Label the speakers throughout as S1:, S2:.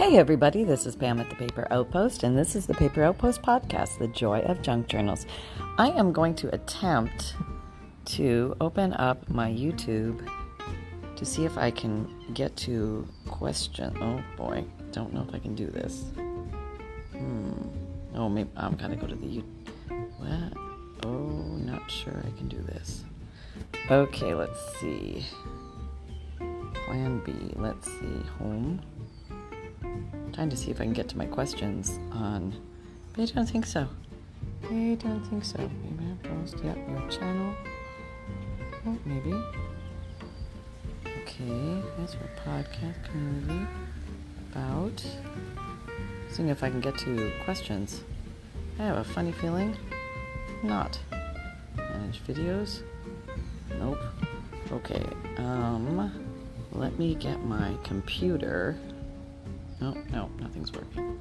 S1: Hey, everybody, this is Pam at the Paper Outpost, and this is the Paper Outpost podcast, The Joy of Junk Journals. I am going to attempt to open up my YouTube to see if I can get to question. Oh boy, don't know if I can do this. Hmm. Oh, maybe I'm gonna go to the YouTube. What? Oh, not sure I can do this. Okay, let's see. Plan B. Let's see. Home. Trying to see if I can get to my questions on. But I don't think so. I don't think so. Maybe I post. Yep, your channel. Oh, maybe. Okay, that's your podcast community. About. Seeing if I can get to questions. I have a funny feeling. Not. Manage videos. Nope. Okay. Um. Let me get my computer. No, no, nothing's working.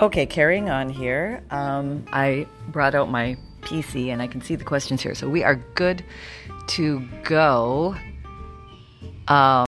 S1: Okay, carrying on here. Um, I brought out my PC and I can see the questions here. So we are good to go. Um,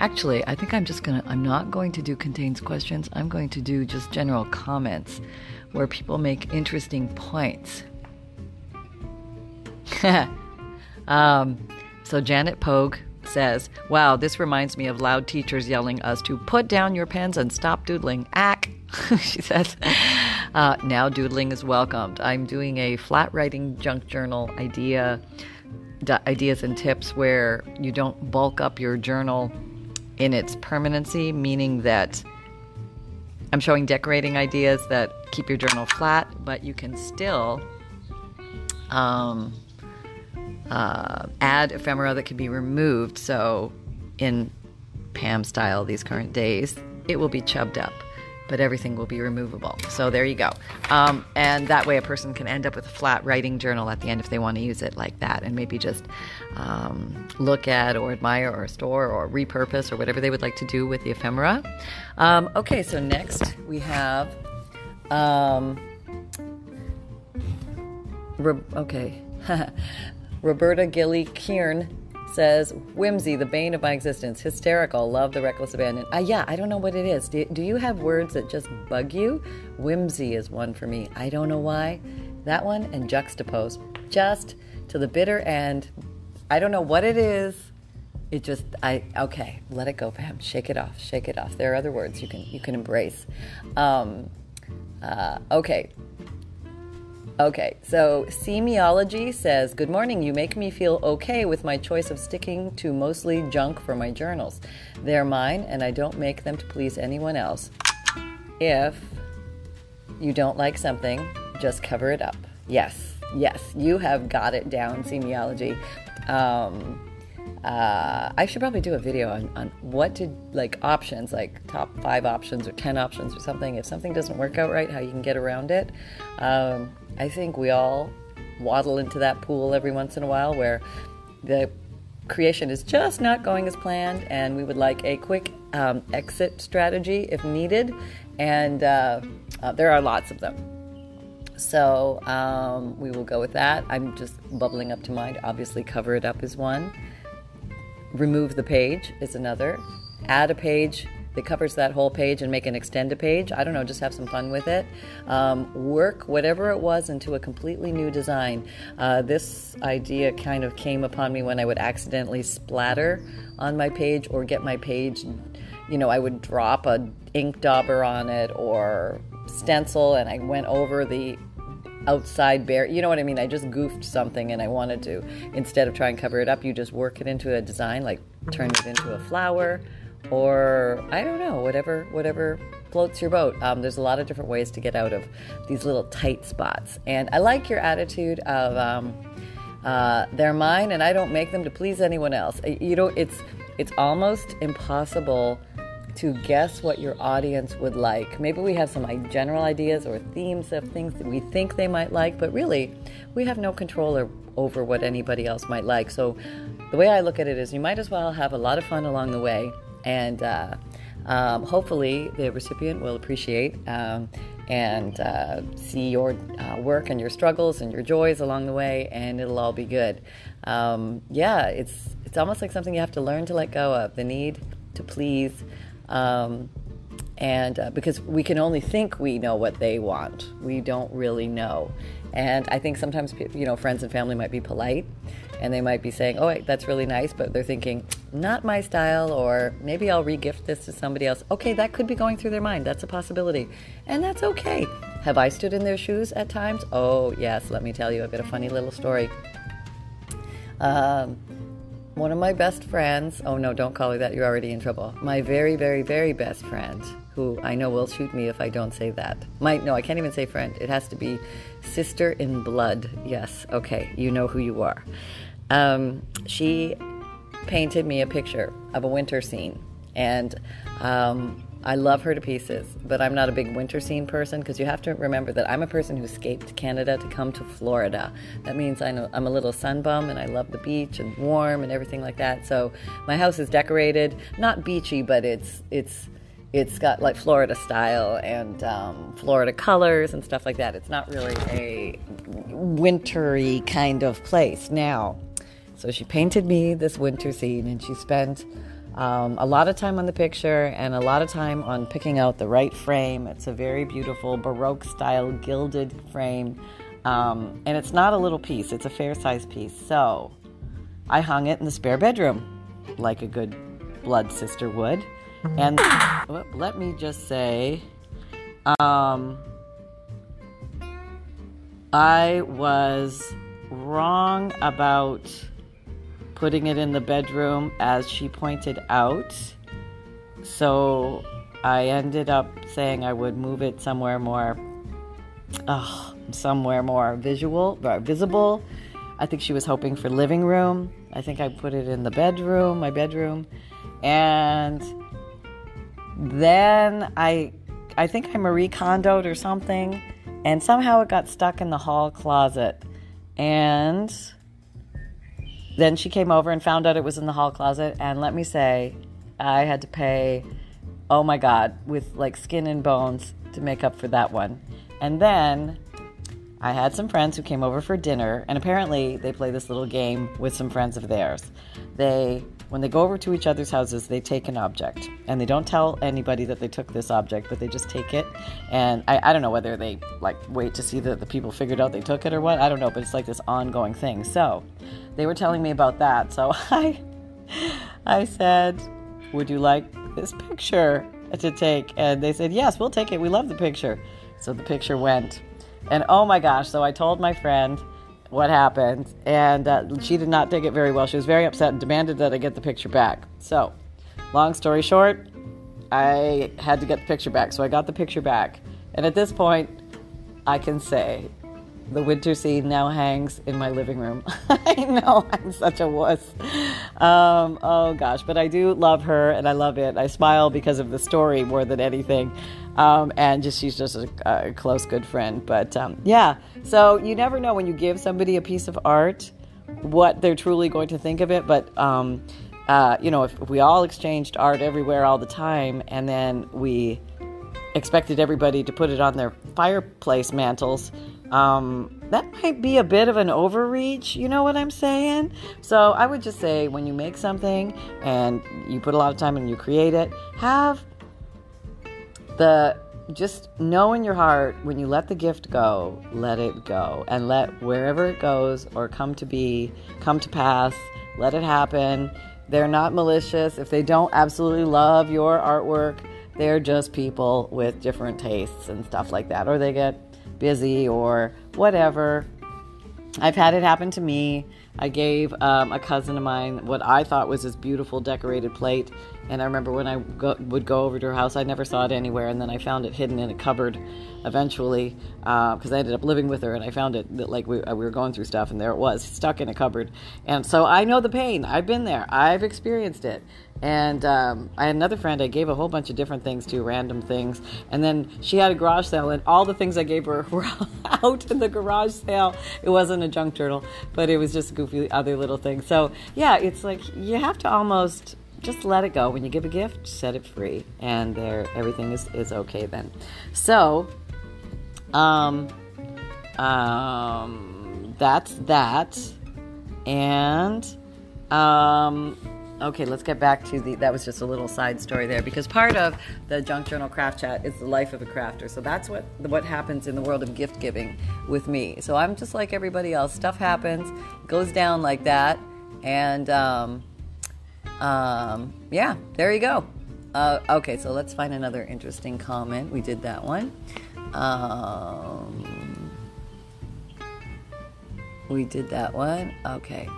S1: Actually, I think I'm just gonna. I'm not going to do contains questions. I'm going to do just general comments, where people make interesting points. um, so Janet Pogue says, Wow, this reminds me of loud teachers yelling us to put down your pens and stop doodling. Ack! she says, uh, Now doodling is welcomed. I'm doing a flat writing junk journal idea, ideas and tips where you don't bulk up your journal in its permanency, meaning that I'm showing decorating ideas that keep your journal flat, but you can still. Um, uh, add ephemera that can be removed. So, in Pam style, these current days, it will be chubbed up, but everything will be removable. So, there you go. Um, and that way, a person can end up with a flat writing journal at the end if they want to use it like that, and maybe just um, look at or admire or store or repurpose or whatever they would like to do with the ephemera. Um, okay, so next we have. Um, okay. Roberta Gilly Kieran says, Whimsy, the bane of my existence. Hysterical. Love the reckless abandon. Uh, yeah, I don't know what it is. Do, do you have words that just bug you? Whimsy is one for me. I don't know why. That one and juxtapose. Just to the bitter end. I don't know what it is. It just I okay, let it go, Pam. Shake it off. Shake it off. There are other words you can you can embrace. Um, uh, okay, Okay, so Semiology says, Good morning. You make me feel okay with my choice of sticking to mostly junk for my journals. They're mine, and I don't make them to please anyone else. If you don't like something, just cover it up. Yes, yes, you have got it down, Semiology. Um, uh, I should probably do a video on, on what to like options, like top five options or 10 options or something. If something doesn't work out right, how you can get around it. Um, I think we all waddle into that pool every once in a while where the creation is just not going as planned, and we would like a quick um, exit strategy if needed. And uh, uh, there are lots of them. So um, we will go with that. I'm just bubbling up to mind. Obviously, cover it up is one remove the page is another. Add a page that covers that whole page and make an extended page. I don't know, just have some fun with it. Um, work whatever it was into a completely new design. Uh, this idea kind of came upon me when I would accidentally splatter on my page or get my page, you know, I would drop a ink dauber on it or stencil and I went over the outside bare you know what i mean? I just goofed something and i wanted to instead of trying to cover it up you just work it into a design like turn it into a flower or i don't know whatever whatever floats your boat. Um, there's a lot of different ways to get out of these little tight spots. And i like your attitude of um, uh, they're mine and i don't make them to please anyone else. You know it's it's almost impossible to guess what your audience would like. Maybe we have some general ideas or themes of things that we think they might like, but really, we have no control over what anybody else might like. So, the way I look at it is you might as well have a lot of fun along the way, and uh, um, hopefully, the recipient will appreciate. Um, and uh, see your uh, work and your struggles and your joys along the way, and it'll all be good. Um, yeah, it's it's almost like something you have to learn to let go of the need to please, um, and uh, because we can only think we know what they want, we don't really know. And I think sometimes, you know, friends and family might be polite and they might be saying, oh, that's really nice, but they're thinking, not my style, or maybe I'll regift this to somebody else. Okay, that could be going through their mind. That's a possibility. And that's okay. Have I stood in their shoes at times? Oh, yes, let me tell you. I've got a funny little story. Um, one of my best friends, oh no, don't call her that, you're already in trouble. My very, very, very best friend, who I know will shoot me if I don't say that. My, no, I can't even say friend. It has to be sister in blood. Yes, okay, you know who you are. Um, she painted me a picture of a winter scene. And um, I love her to pieces, but I'm not a big winter scene person because you have to remember that I'm a person who escaped Canada to come to Florida. That means I I'm a little sunbum and I love the beach and warm and everything like that. So my house is decorated, not beachy, but it's it's it's got like Florida style and um, Florida colors and stuff like that. It's not really a wintry kind of place now. So she painted me this winter scene and she spent um, a lot of time on the picture and a lot of time on picking out the right frame. It's a very beautiful Baroque style gilded frame. Um, and it's not a little piece, it's a fair sized piece. So I hung it in the spare bedroom. like a good blood sister would. And let me just say, um, I was wrong about putting it in the bedroom as she pointed out. So I ended up saying I would move it somewhere more, oh, somewhere more visual, or visible. I think she was hoping for living room. I think I put it in the bedroom, my bedroom, and then I, I think I Marie Kondoed or something, and somehow it got stuck in the hall closet, and then she came over and found out it was in the hall closet, and let me say, I had to pay, oh my God, with like skin and bones to make up for that one, and then I had some friends who came over for dinner, and apparently they play this little game with some friends of theirs. They, when they go over to each other's houses, they take an object, and they don't tell anybody that they took this object, but they just take it. And I, I don't know whether they like wait to see that the people figured out they took it or what. I don't know, but it's like this ongoing thing. So they were telling me about that. So I, I said, "Would you like this picture to take?" And they said, "Yes, we'll take it. We love the picture." So the picture went and oh my gosh, so I told my friend what happened, and uh, she did not take it very well. She was very upset and demanded that I get the picture back. So, long story short, I had to get the picture back. So I got the picture back. And at this point, I can say the winter scene now hangs in my living room. I know I'm such a wuss. Um, oh gosh, but I do love her and I love it. I smile because of the story more than anything. Um, and just she's just a, a, close good friend. But um, yeah, so you never know when you give somebody a piece of art what they're truly going to think of it. But um, uh, you know, if, if we all exchanged art everywhere all the time, and then we expected everybody to put it on their fireplace mantles, um, that might be a bit of an overreach. You know what I'm saying? So I would just say when you make something and you put a lot of time and you create it, have the just know in your heart when you let the gift go, let it go and let wherever it goes or come to be, come to pass, let it happen. They're not malicious. If they don't absolutely love your artwork, they're just people with different tastes and stuff like that. Or they get busy or whatever. I've had it happen to me. I gave um, a cousin of mine what I thought was this beautiful decorated plate, and I remember when I go, would go over to her house, I never saw it anywhere, and then I found it hidden in a cupboard eventually because uh, I ended up living with her, and I found it that like we, we were going through stuff, and there it was, stuck in a cupboard. And so I know the pain. I've been there. I've experienced it. And um, I had another friend I gave a whole bunch of different things to, random things. And then she had a garage sale, and all the things I gave her were out in the garage sale. It wasn't a junk journal, but it was just goofy other little things. So, yeah, it's like you have to almost just let it go. When you give a gift, set it free, and there everything is, is okay then. So, um, um, that's that. And, um, Okay, let's get back to the. That was just a little side story there because part of the Junk Journal Craft Chat is the life of a crafter. So that's what what happens in the world of gift giving with me. So I'm just like everybody else. Stuff happens, goes down like that, and um, um, yeah, there you go. Uh, okay, so let's find another interesting comment. We did that one. Um, we did that one. Okay.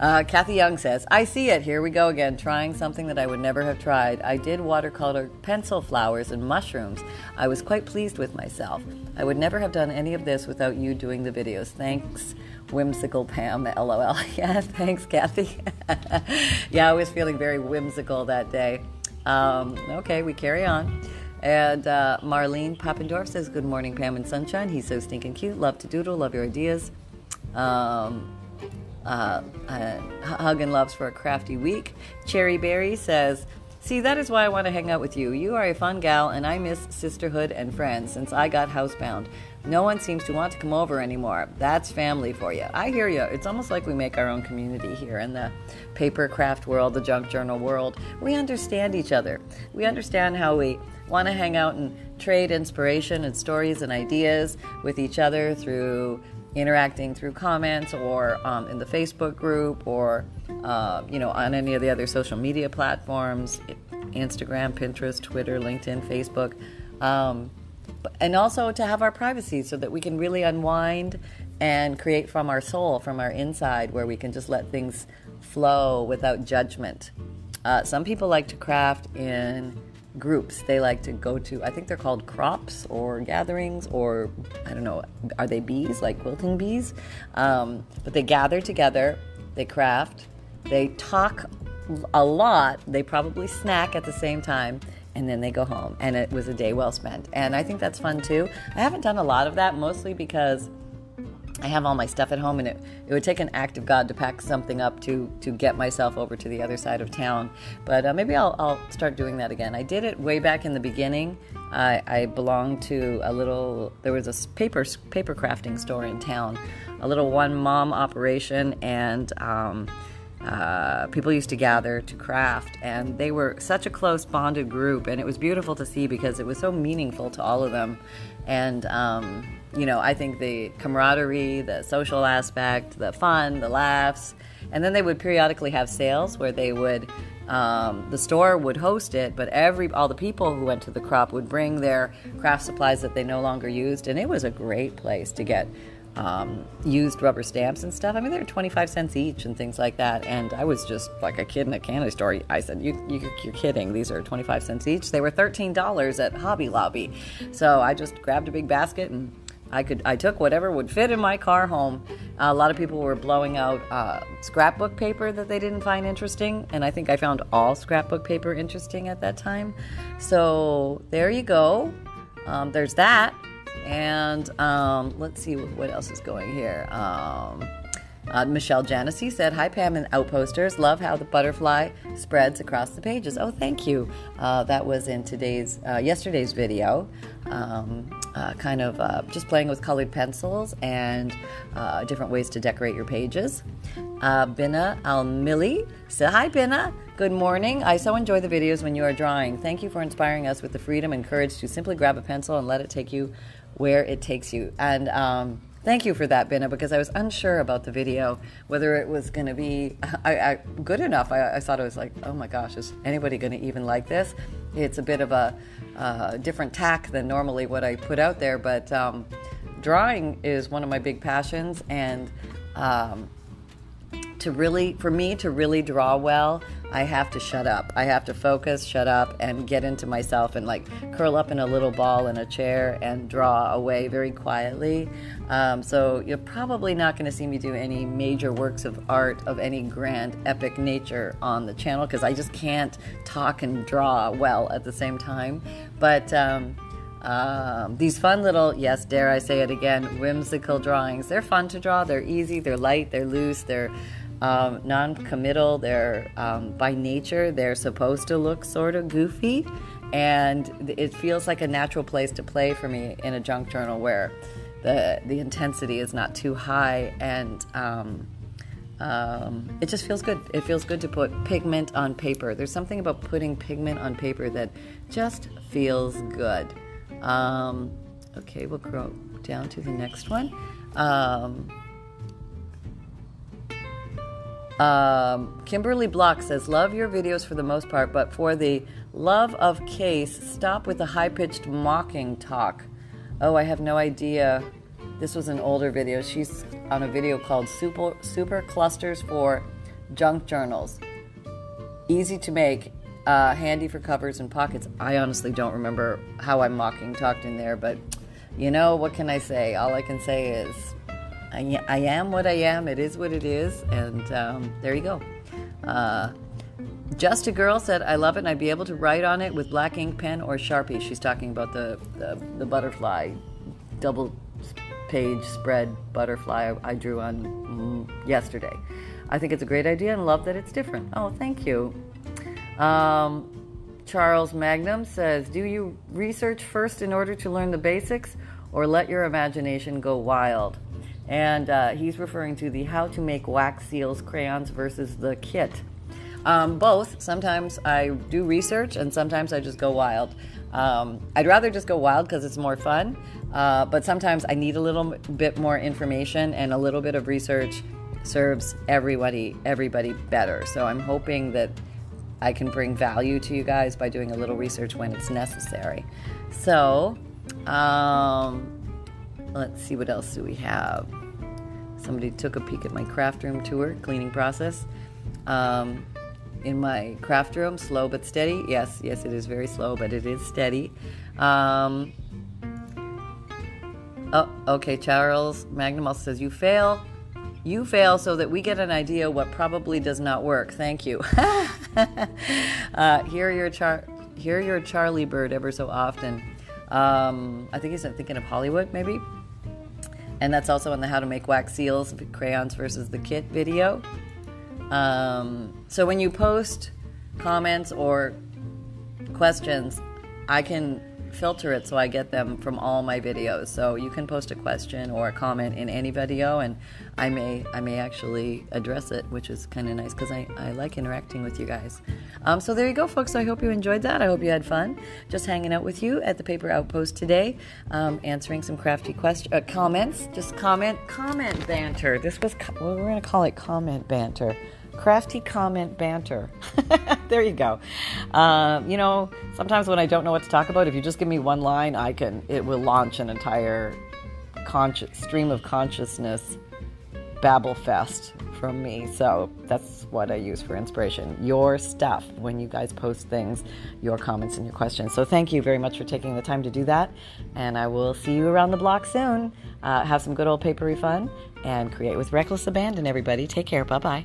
S1: Uh, Kathy Young says, I see it. Here we go again, trying something that I would never have tried. I did watercolor pencil flowers and mushrooms. I was quite pleased with myself. I would never have done any of this without you doing the videos. Thanks, whimsical Pam. LOL. yeah, thanks, Kathy. yeah, I was feeling very whimsical that day. Um, okay, we carry on. And uh, Marlene Poppendorf says, Good morning, Pam and Sunshine. He's so stinking cute. Love to doodle. Love your ideas. Um, uh, uh, hug and loves for a crafty week. Cherry Berry says, See, that is why I want to hang out with you. You are a fun gal, and I miss sisterhood and friends since I got housebound. No one seems to want to come over anymore. That's family for you. I hear you. It's almost like we make our own community here in the paper craft world, the junk journal world. We understand each other. We understand how we want to hang out and trade inspiration and stories and ideas with each other through interacting through comments or um, in the Facebook group or uh, you know on any of the other social media platforms, Instagram, Pinterest, Twitter, LinkedIn, Facebook, um, and also to have our privacy so that we can really unwind and create from our soul, from our inside, where we can just let things flow without judgment. Uh, some people like to craft in groups. They like to go to, I think they're called crops or gatherings, or I don't know, are they bees, like quilting bees? Um, but they gather together, they craft, they talk a lot, they probably snack at the same time. And then they go home, and it was a day well spent. And I think that's fun too. I haven't done a lot of that, mostly because I have all my stuff at home, and it, it would take an act of God to pack something up to to get myself over to the other side of town. But uh, maybe I'll, I'll start doing that again. I did it way back in the beginning. I, I belonged to a little. There was a paper paper crafting store in town, a little one mom operation, and. Um, uh, people used to gather to craft, and they were such a close bonded group, and it was beautiful to see because it was so meaningful to all of them. And um, you know, I think the camaraderie, the social aspect, the fun, the laughs, and then they would periodically have sales where they would. Um, the store would host it, but every all the people who went to the crop would bring their craft supplies that they no longer used, and it was a great place to get um, used rubber stamps and stuff. I mean, they were 25 cents each and things like that. And I was just like a kid in a candy store. I said, you, you, You're kidding. These are 25 cents each. They were $13 at Hobby Lobby. So I just grabbed a big basket and I could I took whatever would fit in my car home. Uh, a lot of people were blowing out uh, scrapbook paper that they didn't find interesting, and I think I found all scrapbook paper interesting at that time. So there you go. Um, there's that, and um, let's see what else is going here. Um, uh, Michelle Janessi said, Hi, Pam and Outposters. Love how the butterfly spreads across the pages. Oh, thank you. Uh, that was in today's, uh, yesterday's video. Um, uh, kind of uh, just playing with colored pencils and uh, different ways to decorate your pages. Uh, Binna Almili said, Hi, Binna. Good morning. I so enjoy the videos when you are drawing. Thank you for inspiring us with the freedom and courage to simply grab a pencil and let it take you where it takes you. And um, Thank you for that, Binna, because I was unsure about the video, whether it was going to be I, I, good enough. I, I, thought it was like, oh my gosh, is anybody going to even like this? It's a bit of a uh, different tack than normally what I put out there, but um, drawing is one of my big passions, and um, to really, for me to really draw well, I have to shut up. I have to focus, shut up, and get into myself and like curl up in a little ball in a chair and draw away very quietly. Um, so you're probably not going to see me do any major works of art of any grand, epic nature on the channel because I just can't talk and draw well at the same time. But um, um, these fun little, yes, dare I say it again, whimsical drawings. They're fun to draw. They're easy. They're light. They're loose. They're um, non-committal. They're um, by nature they're supposed to look sort of goofy, and it feels like a natural place to play for me in a junk journal where the the intensity is not too high and. Um, um, it just feels good. It feels good to put pigment on paper. There's something about putting pigment on paper that just feels good. Um, okay, we'll go down to the next one. Um, um, Kimberly Block says, Love your videos for the most part, but for the love of case, stop with the high pitched mocking talk. Oh, I have no idea. This was an older video. She's on a video called Super, Super Clusters for Junk Journals. Easy to make, uh, handy for covers and pockets. I honestly don't remember how I mocking talked in there, but you know, what can I say? All I can say is I, I am what I am. It is what it is. And um, there you go. Uh, just a Girl said, I love it and I'd be able to write on it with black ink pen or Sharpie. She's talking about the, the, the butterfly, double page spread butterfly I, drew on mm, yesterday. I think it's a great idea and love that it's different. Oh, thank you. Um, Charles Magnum says, Do you research first in order to learn the basics or let your imagination go wild? and uh, he's referring to the how to make wax seals crayons versus the kit. Um, both. Sometimes I do research, and sometimes I just go wild. Um, I'd rather just go wild because it's more fun. Uh, but sometimes I need a little bit more information, and a little bit of research serves everybody everybody better. So I'm hoping that I can bring value to you guys by doing a little research when it's necessary. So um, let's see what else do we have. Somebody took a peek at my craft room tour cleaning process. Um, in my craft room, slow but steady. Yes, yes, it is very slow, but it is steady. Um, oh, okay, Charles Magnum says, You fail. You fail so that we get an idea what probably does not work. Thank you. uh, hear your char- hear your Charlie bird ever so often. Um, I think he's thinking of Hollywood, maybe. And that's also in the How to Make Wax Seals Crayons versus the Kit video. Um, so when you post comments or questions, I can filter it so I get them from all my videos. So you can post a question or a comment in any video, and I may I may actually address it, which is kind of nice because I, I like interacting with you guys. Um, so there you go, folks. I hope you enjoyed that. I hope you had fun just hanging out with you at the Paper Outpost today, um, answering some crafty questions, uh, comments. Just comment comment banter. This was well, we're gonna call it comment banter crafty comment banter. there you go. Um, you know, sometimes when I don't know what to talk about, if you just give me one line, I can. It will launch an entire conscious stream of consciousness babble fest from me. So that's what I use for inspiration. Your stuff when you guys post things, your comments and your questions. So thank you very much for taking the time to do that. And I will see you around the block soon. Uh, have some good old papery fun and create with reckless abandon, everybody. Take care. Bye bye.